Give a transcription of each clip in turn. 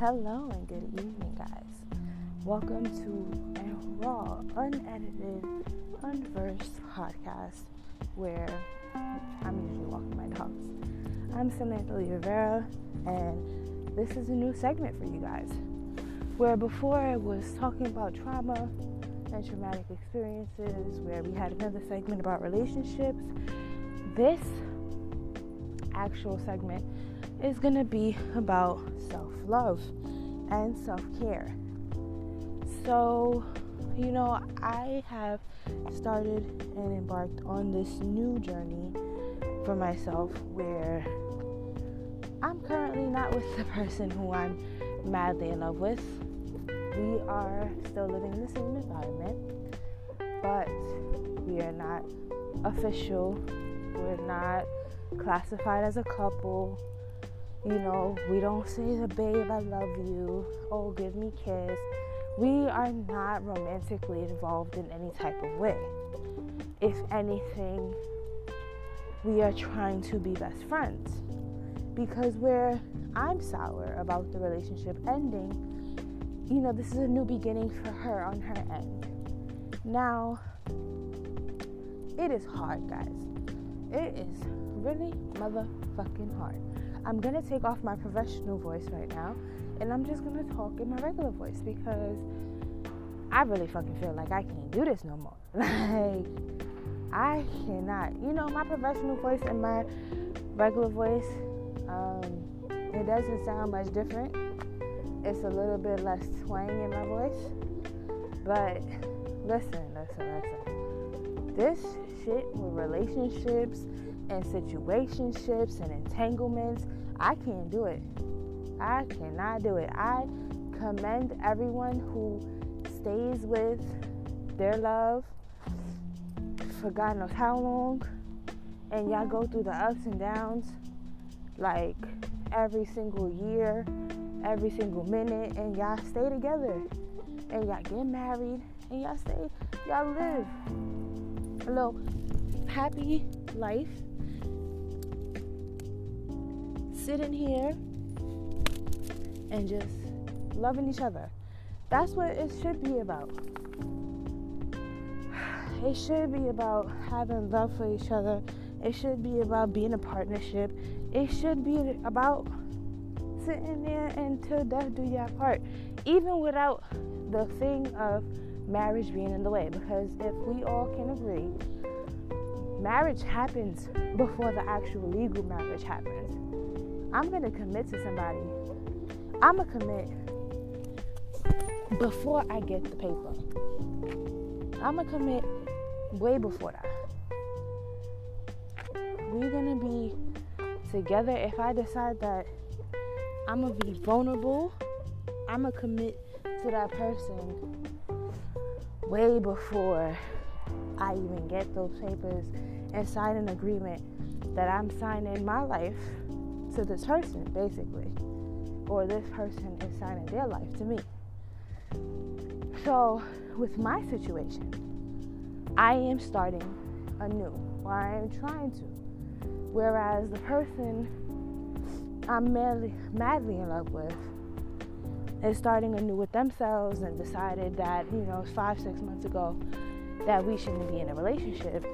Hello and good evening, guys. Welcome to a raw, unedited, unversed podcast where I'm usually walking my dogs. I'm Samantha Rivera, and this is a new segment for you guys. Where before I was talking about trauma and traumatic experiences, where we had another segment about relationships, this actual segment is going to be about self love and self care. So, you know, I have started and embarked on this new journey for myself where I'm currently not with the person who I'm madly in love with. We are still living in the same environment, but we are not official. We're not classified as a couple. You know, we don't say the babe, I love you. Oh, give me kiss. We are not romantically involved in any type of way. If anything, we are trying to be best friends. Because where I'm sour about the relationship ending, you know, this is a new beginning for her on her end. Now, it is hard, guys. It is really motherfucking hard. I'm gonna take off my professional voice right now and I'm just gonna talk in my regular voice because I really fucking feel like I can't do this no more. like, I cannot. You know, my professional voice and my regular voice, um, it doesn't sound much different. It's a little bit less twang in my voice. But listen, listen, listen. This shit with relationships and situationships and entanglements, I can't do it. I cannot do it. I commend everyone who stays with their love for God knows how long, and y'all go through the ups and downs like every single year, every single minute, and y'all stay together, and y'all get married, and y'all stay, y'all live a little happy life sitting here and just loving each other. That's what it should be about. It should be about having love for each other. It should be about being a partnership. It should be about sitting there until death do your part, even without the thing of marriage being in the way. Because if we all can agree, marriage happens before the actual legal marriage happens. I'm to commit to somebody. I'm going to commit before I get the paper. I'm going to commit way before that. We're to be together. If I decide that I'm going to be vulnerable, I'm going to commit to that person way before I even get those papers and sign an agreement that I'm signing my life to this person, basically. Or this person is signing their life to me. So, with my situation, I am starting anew, or I am trying to. Whereas the person I'm madly, madly in love with is starting anew with themselves and decided that, you know, five, six months ago that we shouldn't be in a relationship.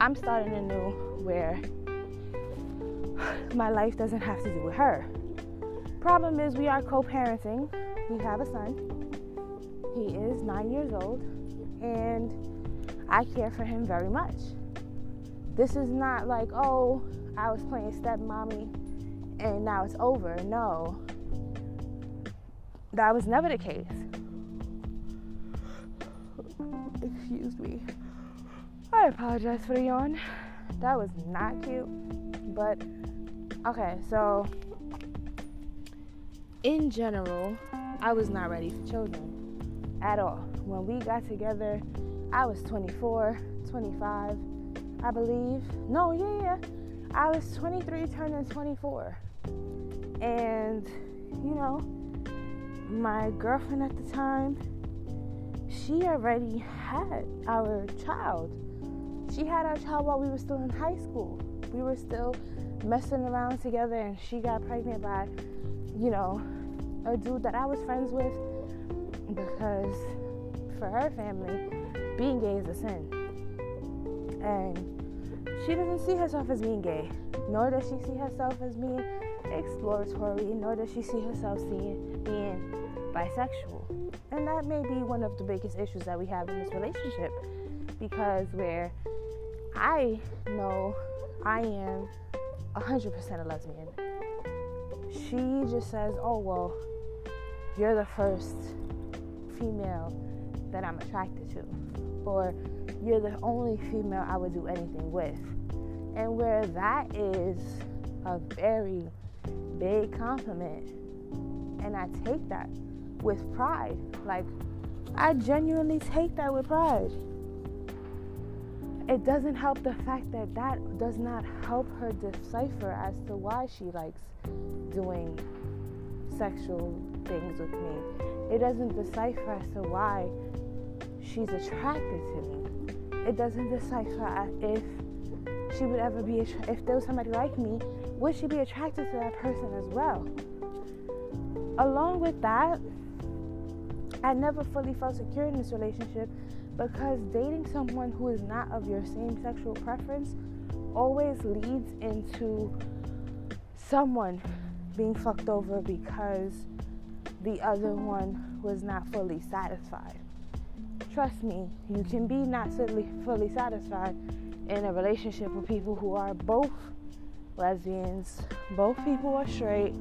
I'm starting anew where my life doesn't have to do with her. Problem is, we are co parenting. We have a son. He is nine years old, and I care for him very much. This is not like, oh, I was playing stepmommy and now it's over. No, that was never the case. Excuse me. I apologize for the yawn. That was not cute, but Okay, so in general, I was not ready for children at all. When we got together, I was 24, 25, I believe. No, yeah, yeah. I was 23 turning 24. And, you know, my girlfriend at the time, she already had our child. She had our child while we were still in high school. We were still messing around together and she got pregnant by you know, a dude that I was friends with because for her family, being gay is a sin. And she doesn't see herself as being gay, nor does she see herself as being exploratory, nor does she see herself seeing, being bisexual. And that may be one of the biggest issues that we have in this relationship because where I know I am 100% a lesbian, she just says, oh, well, you're the first female that I'm attracted to, or you're the only female I would do anything with. And where that is a very big compliment, and I take that with pride. Like, I genuinely take that with pride. It doesn't help the fact that that does not help her decipher as to why she likes doing sexual things with me. It doesn't decipher as to why she's attracted to me. It doesn't decipher if she would ever be, if there was somebody like me, would she be attracted to that person as well? Along with that, I never fully felt secure in this relationship because dating someone who is not of your same sexual preference always leads into someone being fucked over because the other one was not fully satisfied. Trust me, you can be not fully satisfied in a relationship with people who are both lesbians, both people are straight,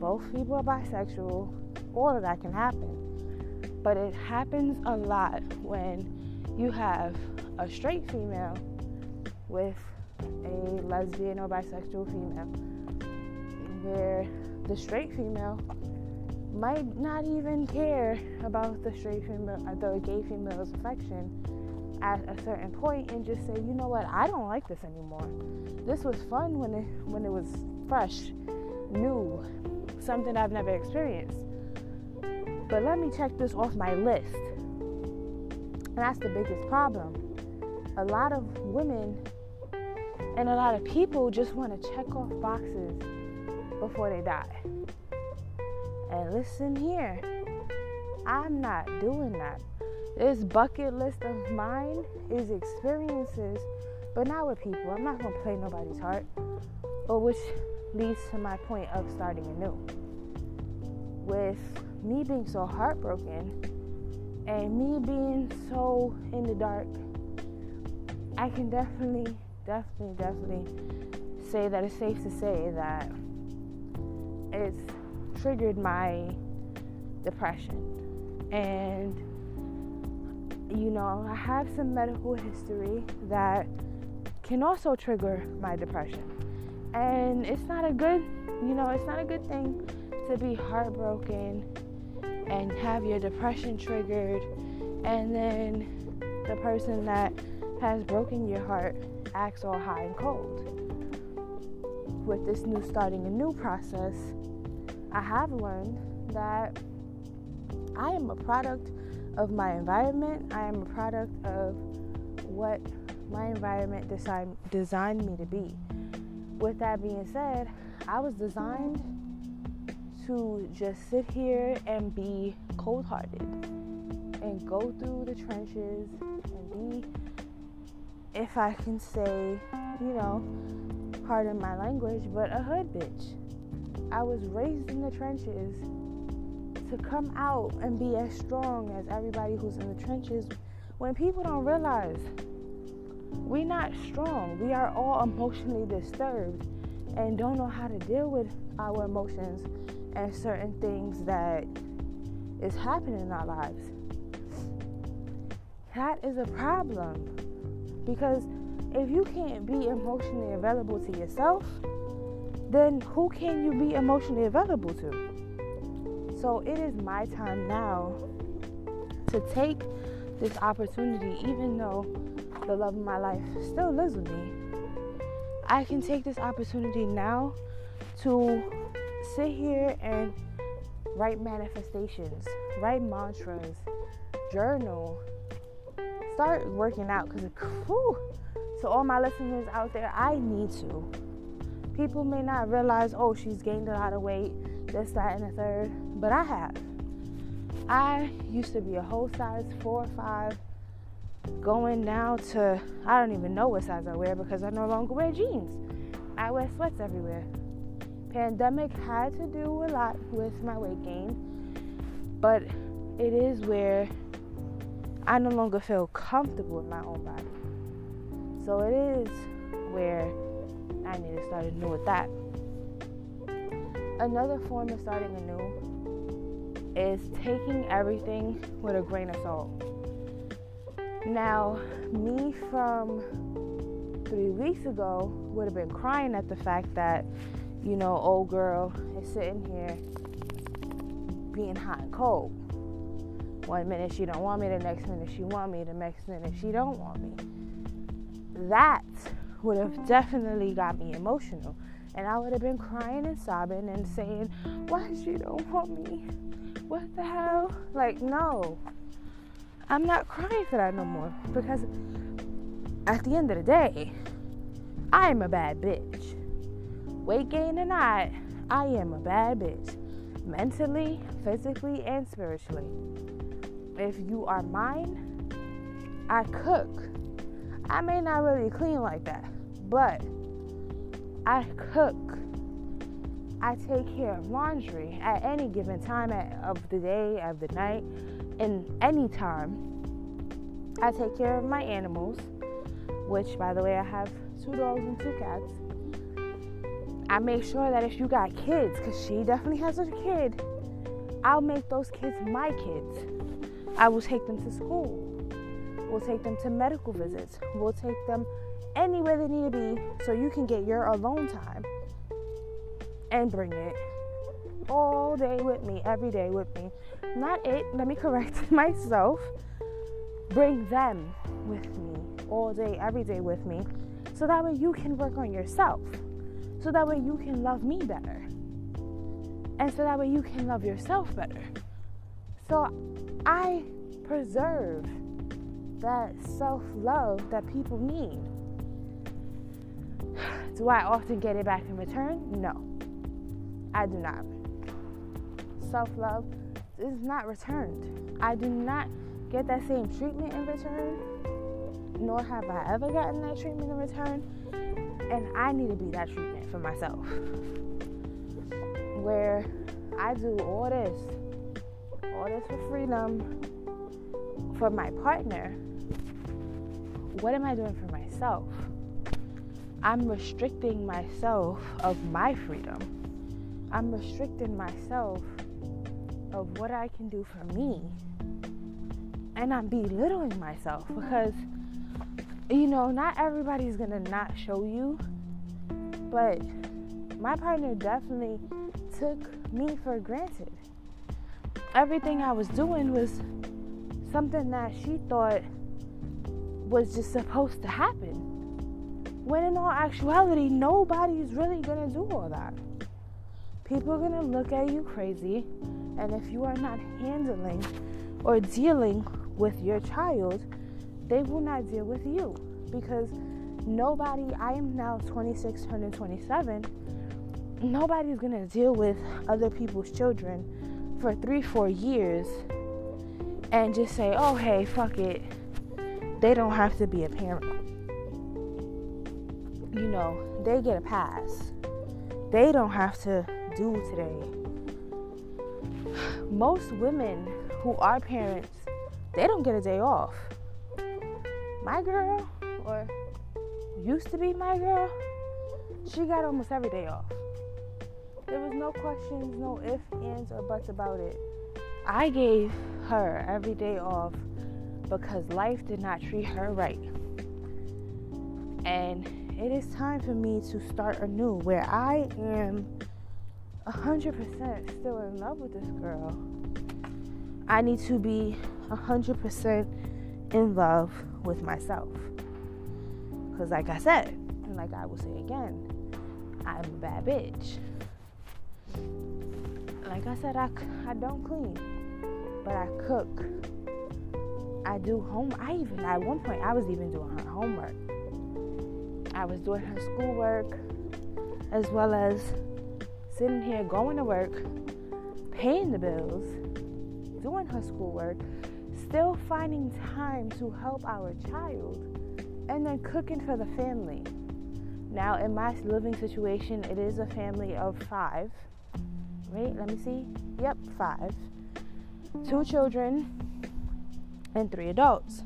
both people are bisexual. All of that can happen. But it happens a lot when you have a straight female with a lesbian or bisexual female where the straight female might not even care about the straight female, uh, the gay female's affection at a certain point, and just say, you know what, I don't like this anymore. This was fun when it when it was fresh, new, something I've never experienced. But let me check this off my list. And that's the biggest problem. A lot of women and a lot of people just want to check off boxes before they die. And listen here, I'm not doing that. This bucket list of mine is experiences, but not with people. I'm not going to play nobody's heart. But which leads to my point of starting anew. With me being so heartbroken and me being so in the dark, I can definitely, definitely, definitely say that it's safe to say that it's triggered my depression. And, you know, I have some medical history that can also trigger my depression. And it's not a good, you know, it's not a good thing to be heartbroken and have your depression triggered and then the person that has broken your heart acts all high and cold. With this new starting a new process, I have learned that I am a product of my environment. I am a product of what my environment decide, designed me to be. With that being said, I was designed to just sit here and be cold hearted and go through the trenches and be, if I can say, you know, pardon my language, but a hood bitch. I was raised in the trenches to come out and be as strong as everybody who's in the trenches when people don't realize we're not strong. We are all emotionally disturbed and don't know how to deal with our emotions and certain things that is happening in our lives. That is a problem because if you can't be emotionally available to yourself, then who can you be emotionally available to? So it is my time now to take this opportunity, even though the love of my life still lives with me. I can take this opportunity now to sit here and write manifestations, write mantras, journal, start working out because, to all my listeners out there, I need to people may not realize, oh, she's gained a lot of weight. this, that, and the third, but I have. I used to be a whole size four or five, going now to I don't even know what size I wear because I no longer wear jeans. I wear sweats everywhere. Pandemic had to do a lot with my weight gain, but it is where I no longer feel comfortable in my own body. So it is where I need to start anew with that. Another form of starting anew is taking everything with a grain of salt. Now, me from three weeks ago would have been crying at the fact that, you know, old girl is sitting here being hot and cold. One minute she don't want me, the next minute she want me, the next minute she don't want me. That would have definitely got me emotional. And I would have been crying and sobbing and saying, Why she don't want me? What the hell? Like, no. I'm not crying for that no more. Because at the end of the day, I am a bad bitch. Weight gain or not, I am a bad bitch. Mentally, physically, and spiritually. If you are mine, I cook. I may not really clean like that but I cook. I take care of laundry at any given time of the day, of the night, and any time. I take care of my animals, which, by the way, I have two dogs and two cats. I make sure that if you got kids, because she definitely has a kid, I'll make those kids my kids. I will take them to school. We'll take them to medical visits. We'll take them anywhere they need to be so you can get your alone time and bring it all day with me, every day with me. Not it, let me correct myself. Bring them with me all day, every day with me. So that way you can work on yourself. So that way you can love me better. And so that way you can love yourself better. So I preserve that self love that people need. Do I often get it back in return? No, I do not. Self love is not returned. I do not get that same treatment in return, nor have I ever gotten that treatment in return. And I need to be that treatment for myself. Where I do all this, all this for freedom, for my partner. What am I doing for myself? I'm restricting myself of my freedom. I'm restricting myself of what I can do for me. And I'm belittling myself because, you know, not everybody's gonna not show you, but my partner definitely took me for granted. Everything I was doing was something that she thought was just supposed to happen. When in all actuality, nobody's really gonna do all that. People are gonna look at you crazy, and if you are not handling or dealing with your child, they will not deal with you because nobody, I am now 26, turning 27, nobody's gonna deal with other people's children for three, four years and just say, oh, hey, fuck it. They don't have to be a parent you know, they get a pass. They don't have to do today. Most women who are parents, they don't get a day off. My girl, or used to be my girl, she got almost every day off. There was no questions, no ifs, ands, or buts about it. I gave her every day off because life did not treat her right. And it is time for me to start anew where I am 100% still in love with this girl. I need to be 100% in love with myself. Because, like I said, and like I will say again, I'm a bad bitch. Like I said, I, I don't clean, but I cook. I do home. I even, at one point, I was even doing her homework. I was doing her schoolwork as well as sitting here going to work, paying the bills, doing her schoolwork, still finding time to help our child, and then cooking for the family. Now, in my living situation, it is a family of five. Wait, let me see. Yep, five. Two children and three adults.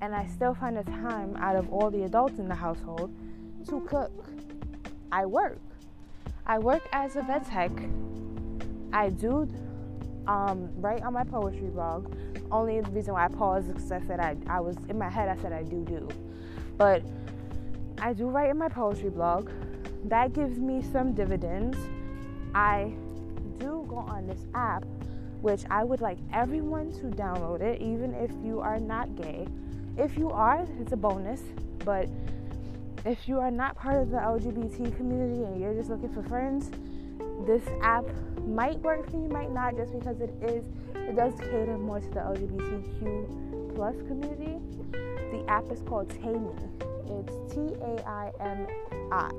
And I still find the time out of all the adults in the household to cook. I work. I work as a vet tech. I do um, write on my poetry blog. Only the reason why I paused is because I said I, I was in my head, I said I do do. But I do write in my poetry blog. That gives me some dividends. I do go on this app, which I would like everyone to download it, even if you are not gay. If you are, it's a bonus. But if you are not part of the LGBT community and you're just looking for friends, this app might work for you, might not, just because it is it does cater more to the LGBTQ plus community. The app is called Taimi. It's T A I M I,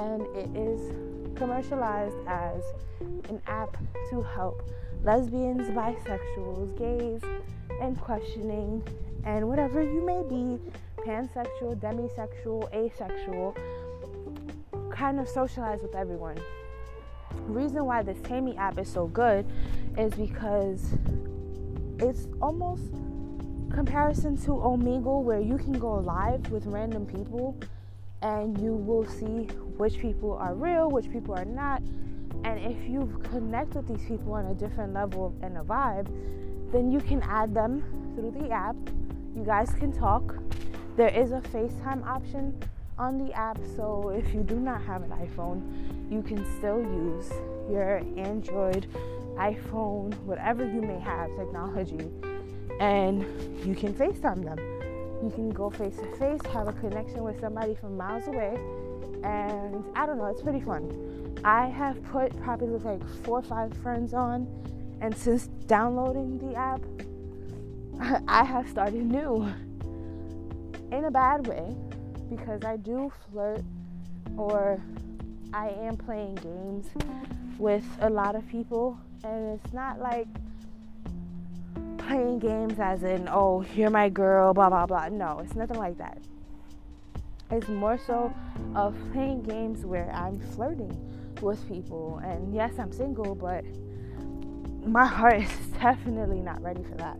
and it is commercialized as an app to help lesbians, bisexuals, gays, and questioning, and whatever you may be pansexual, demisexual, asexual kind of socialize with everyone. Reason why this Taimi app is so good is because it's almost comparison to Omegle where you can go live with random people and you will see which people are real, which people are not. And if you connect with these people on a different level and a vibe, then you can add them through the app. You guys can talk. There is a FaceTime option on the app, so if you do not have an iPhone, you can still use your Android, iPhone, whatever you may have technology, and you can FaceTime them. You can go face to face, have a connection with somebody from miles away, and I don't know, it's pretty fun. I have put probably like four or five friends on, and since downloading the app, I have started new in a bad way because I do flirt or I am playing games with a lot of people, and it's not like playing games as in, oh, you're my girl, blah, blah, blah. No, it's nothing like that. It's more so of playing games where I'm flirting with people. And yes, I'm single, but my heart is definitely not ready for that.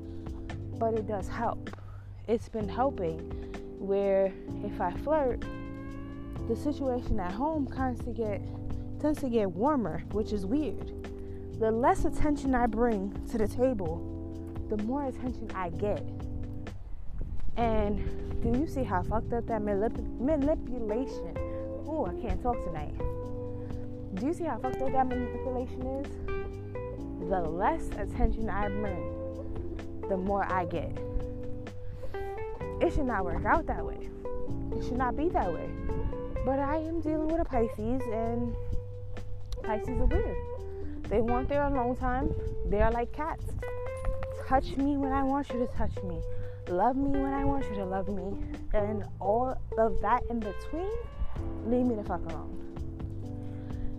But it does help. It's been helping where if I flirt, the situation at home tends to get tends to get warmer, which is weird. The less attention I bring to the table, the more attention I get. And do you see how fucked up that manip- manipulation? Oh, I can't talk tonight. Do you see how fucked up that manipulation is? The less attention I bring, the more I get. It should not work out that way. It should not be that way. But I am dealing with a Pisces, and Pisces are weird. They want their alone time. They are like cats. Touch me when I want you to touch me. Love me when I want you to love me. And all of that in between, leave me the fuck alone.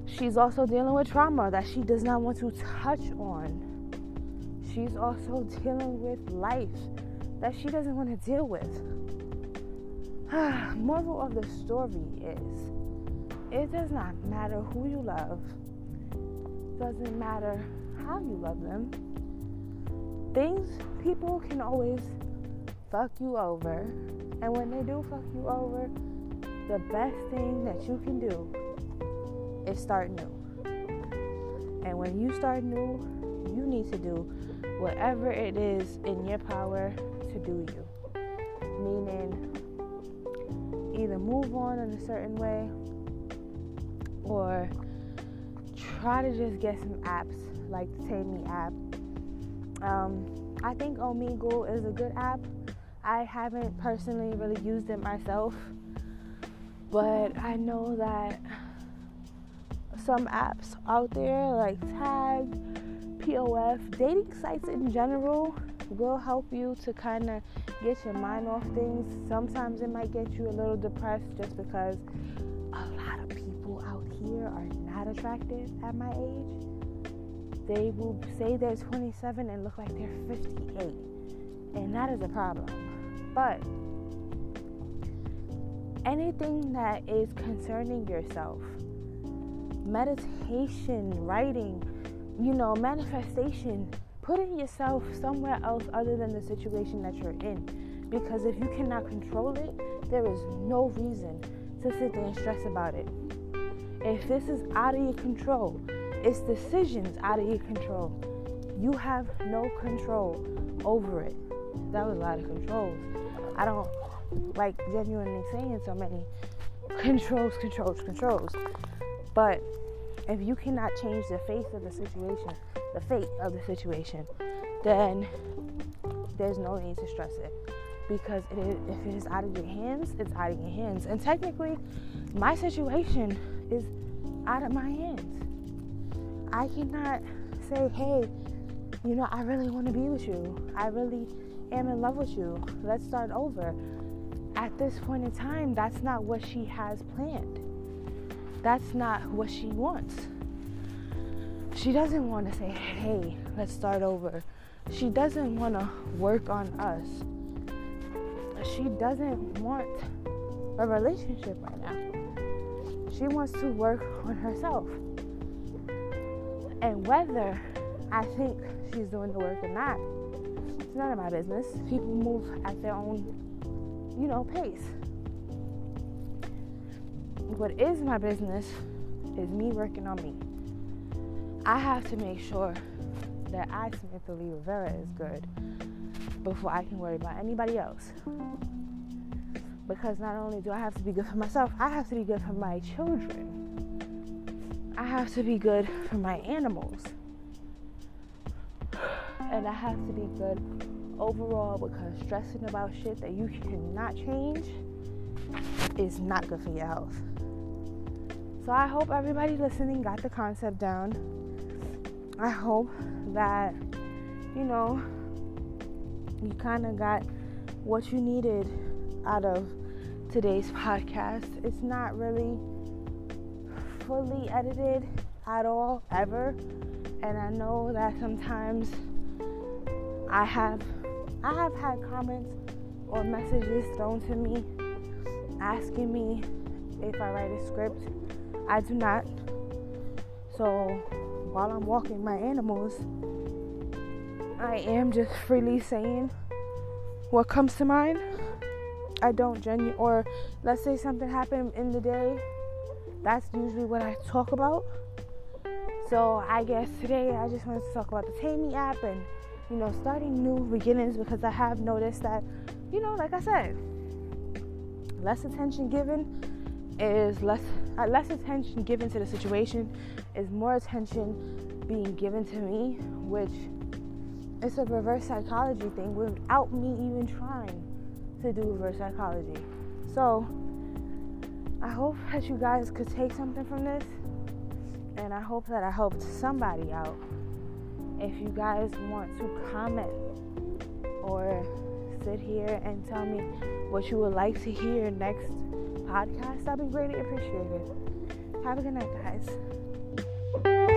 She's also dealing with trauma that she does not want to touch on. She's also dealing with life that she doesn't want to deal with. Moral of the story is it does not matter who you love, doesn't matter how you love them. Things, people can always fuck you over. And when they do fuck you over, the best thing that you can do is start new. And when you start new, you need to do whatever it is in your power to do you. Meaning, either move on in a certain way or try to just get some apps like the Taimi app. Um, I think Omegle is a good app. I haven't personally really used it myself, but I know that some apps out there like Tag, POF, dating sites in general will help you to kind of get your mind off things. Sometimes it might get you a little depressed just because a lot of people out here are not attractive at my age. They will say they're 27 and look like they're 58. And that is a problem. But anything that is concerning yourself, meditation, writing, you know, manifestation, putting yourself somewhere else other than the situation that you're in. Because if you cannot control it, there is no reason to sit there and stress about it. If this is out of your control, it's decisions out of your control. You have no control over it. That was a lot of controls. I don't like genuinely saying so many controls, controls, controls. But if you cannot change the face of the situation, the fate of the situation, then there's no need to stress it. Because it is, if it is out of your hands, it's out of your hands. And technically, my situation is out of my hands. I cannot say, hey, you know, I really want to be with you. I really am in love with you. Let's start over. At this point in time, that's not what she has planned. That's not what she wants. She doesn't want to say, hey, let's start over. She doesn't want to work on us. She doesn't want a relationship right now. She wants to work on herself. And whether I think she's doing the work or not, it's none of my business. People move at their own, you know, pace. What is my business is me working on me. I have to make sure that I, Samantha Lee Rivera, is good before I can worry about anybody else. Because not only do I have to be good for myself, I have to be good for my children. I have to be good for my animals. And I have to be good overall because stressing about shit that you cannot change is not good for your health. So I hope everybody listening got the concept down. I hope that, you know, you kind of got what you needed out of today's podcast. It's not really fully edited at all, ever. And I know that sometimes I have I have had comments or messages thrown to me asking me if I write a script. I do not. So while I'm walking my animals, I am just freely saying what comes to mind. I don't genuine or let's say something happened in the day. That's usually what I talk about. So I guess today I just wanted to talk about the Taimi app and you know starting new beginnings because I have noticed that you know like I said less attention given is less uh, less attention given to the situation is more attention being given to me which is a reverse psychology thing without me even trying to do reverse psychology. So I hope that you guys could take something from this and I hope that I helped somebody out. If you guys want to comment or sit here and tell me what you would like to hear next podcast, that'd be greatly appreciated. Have a good night, guys.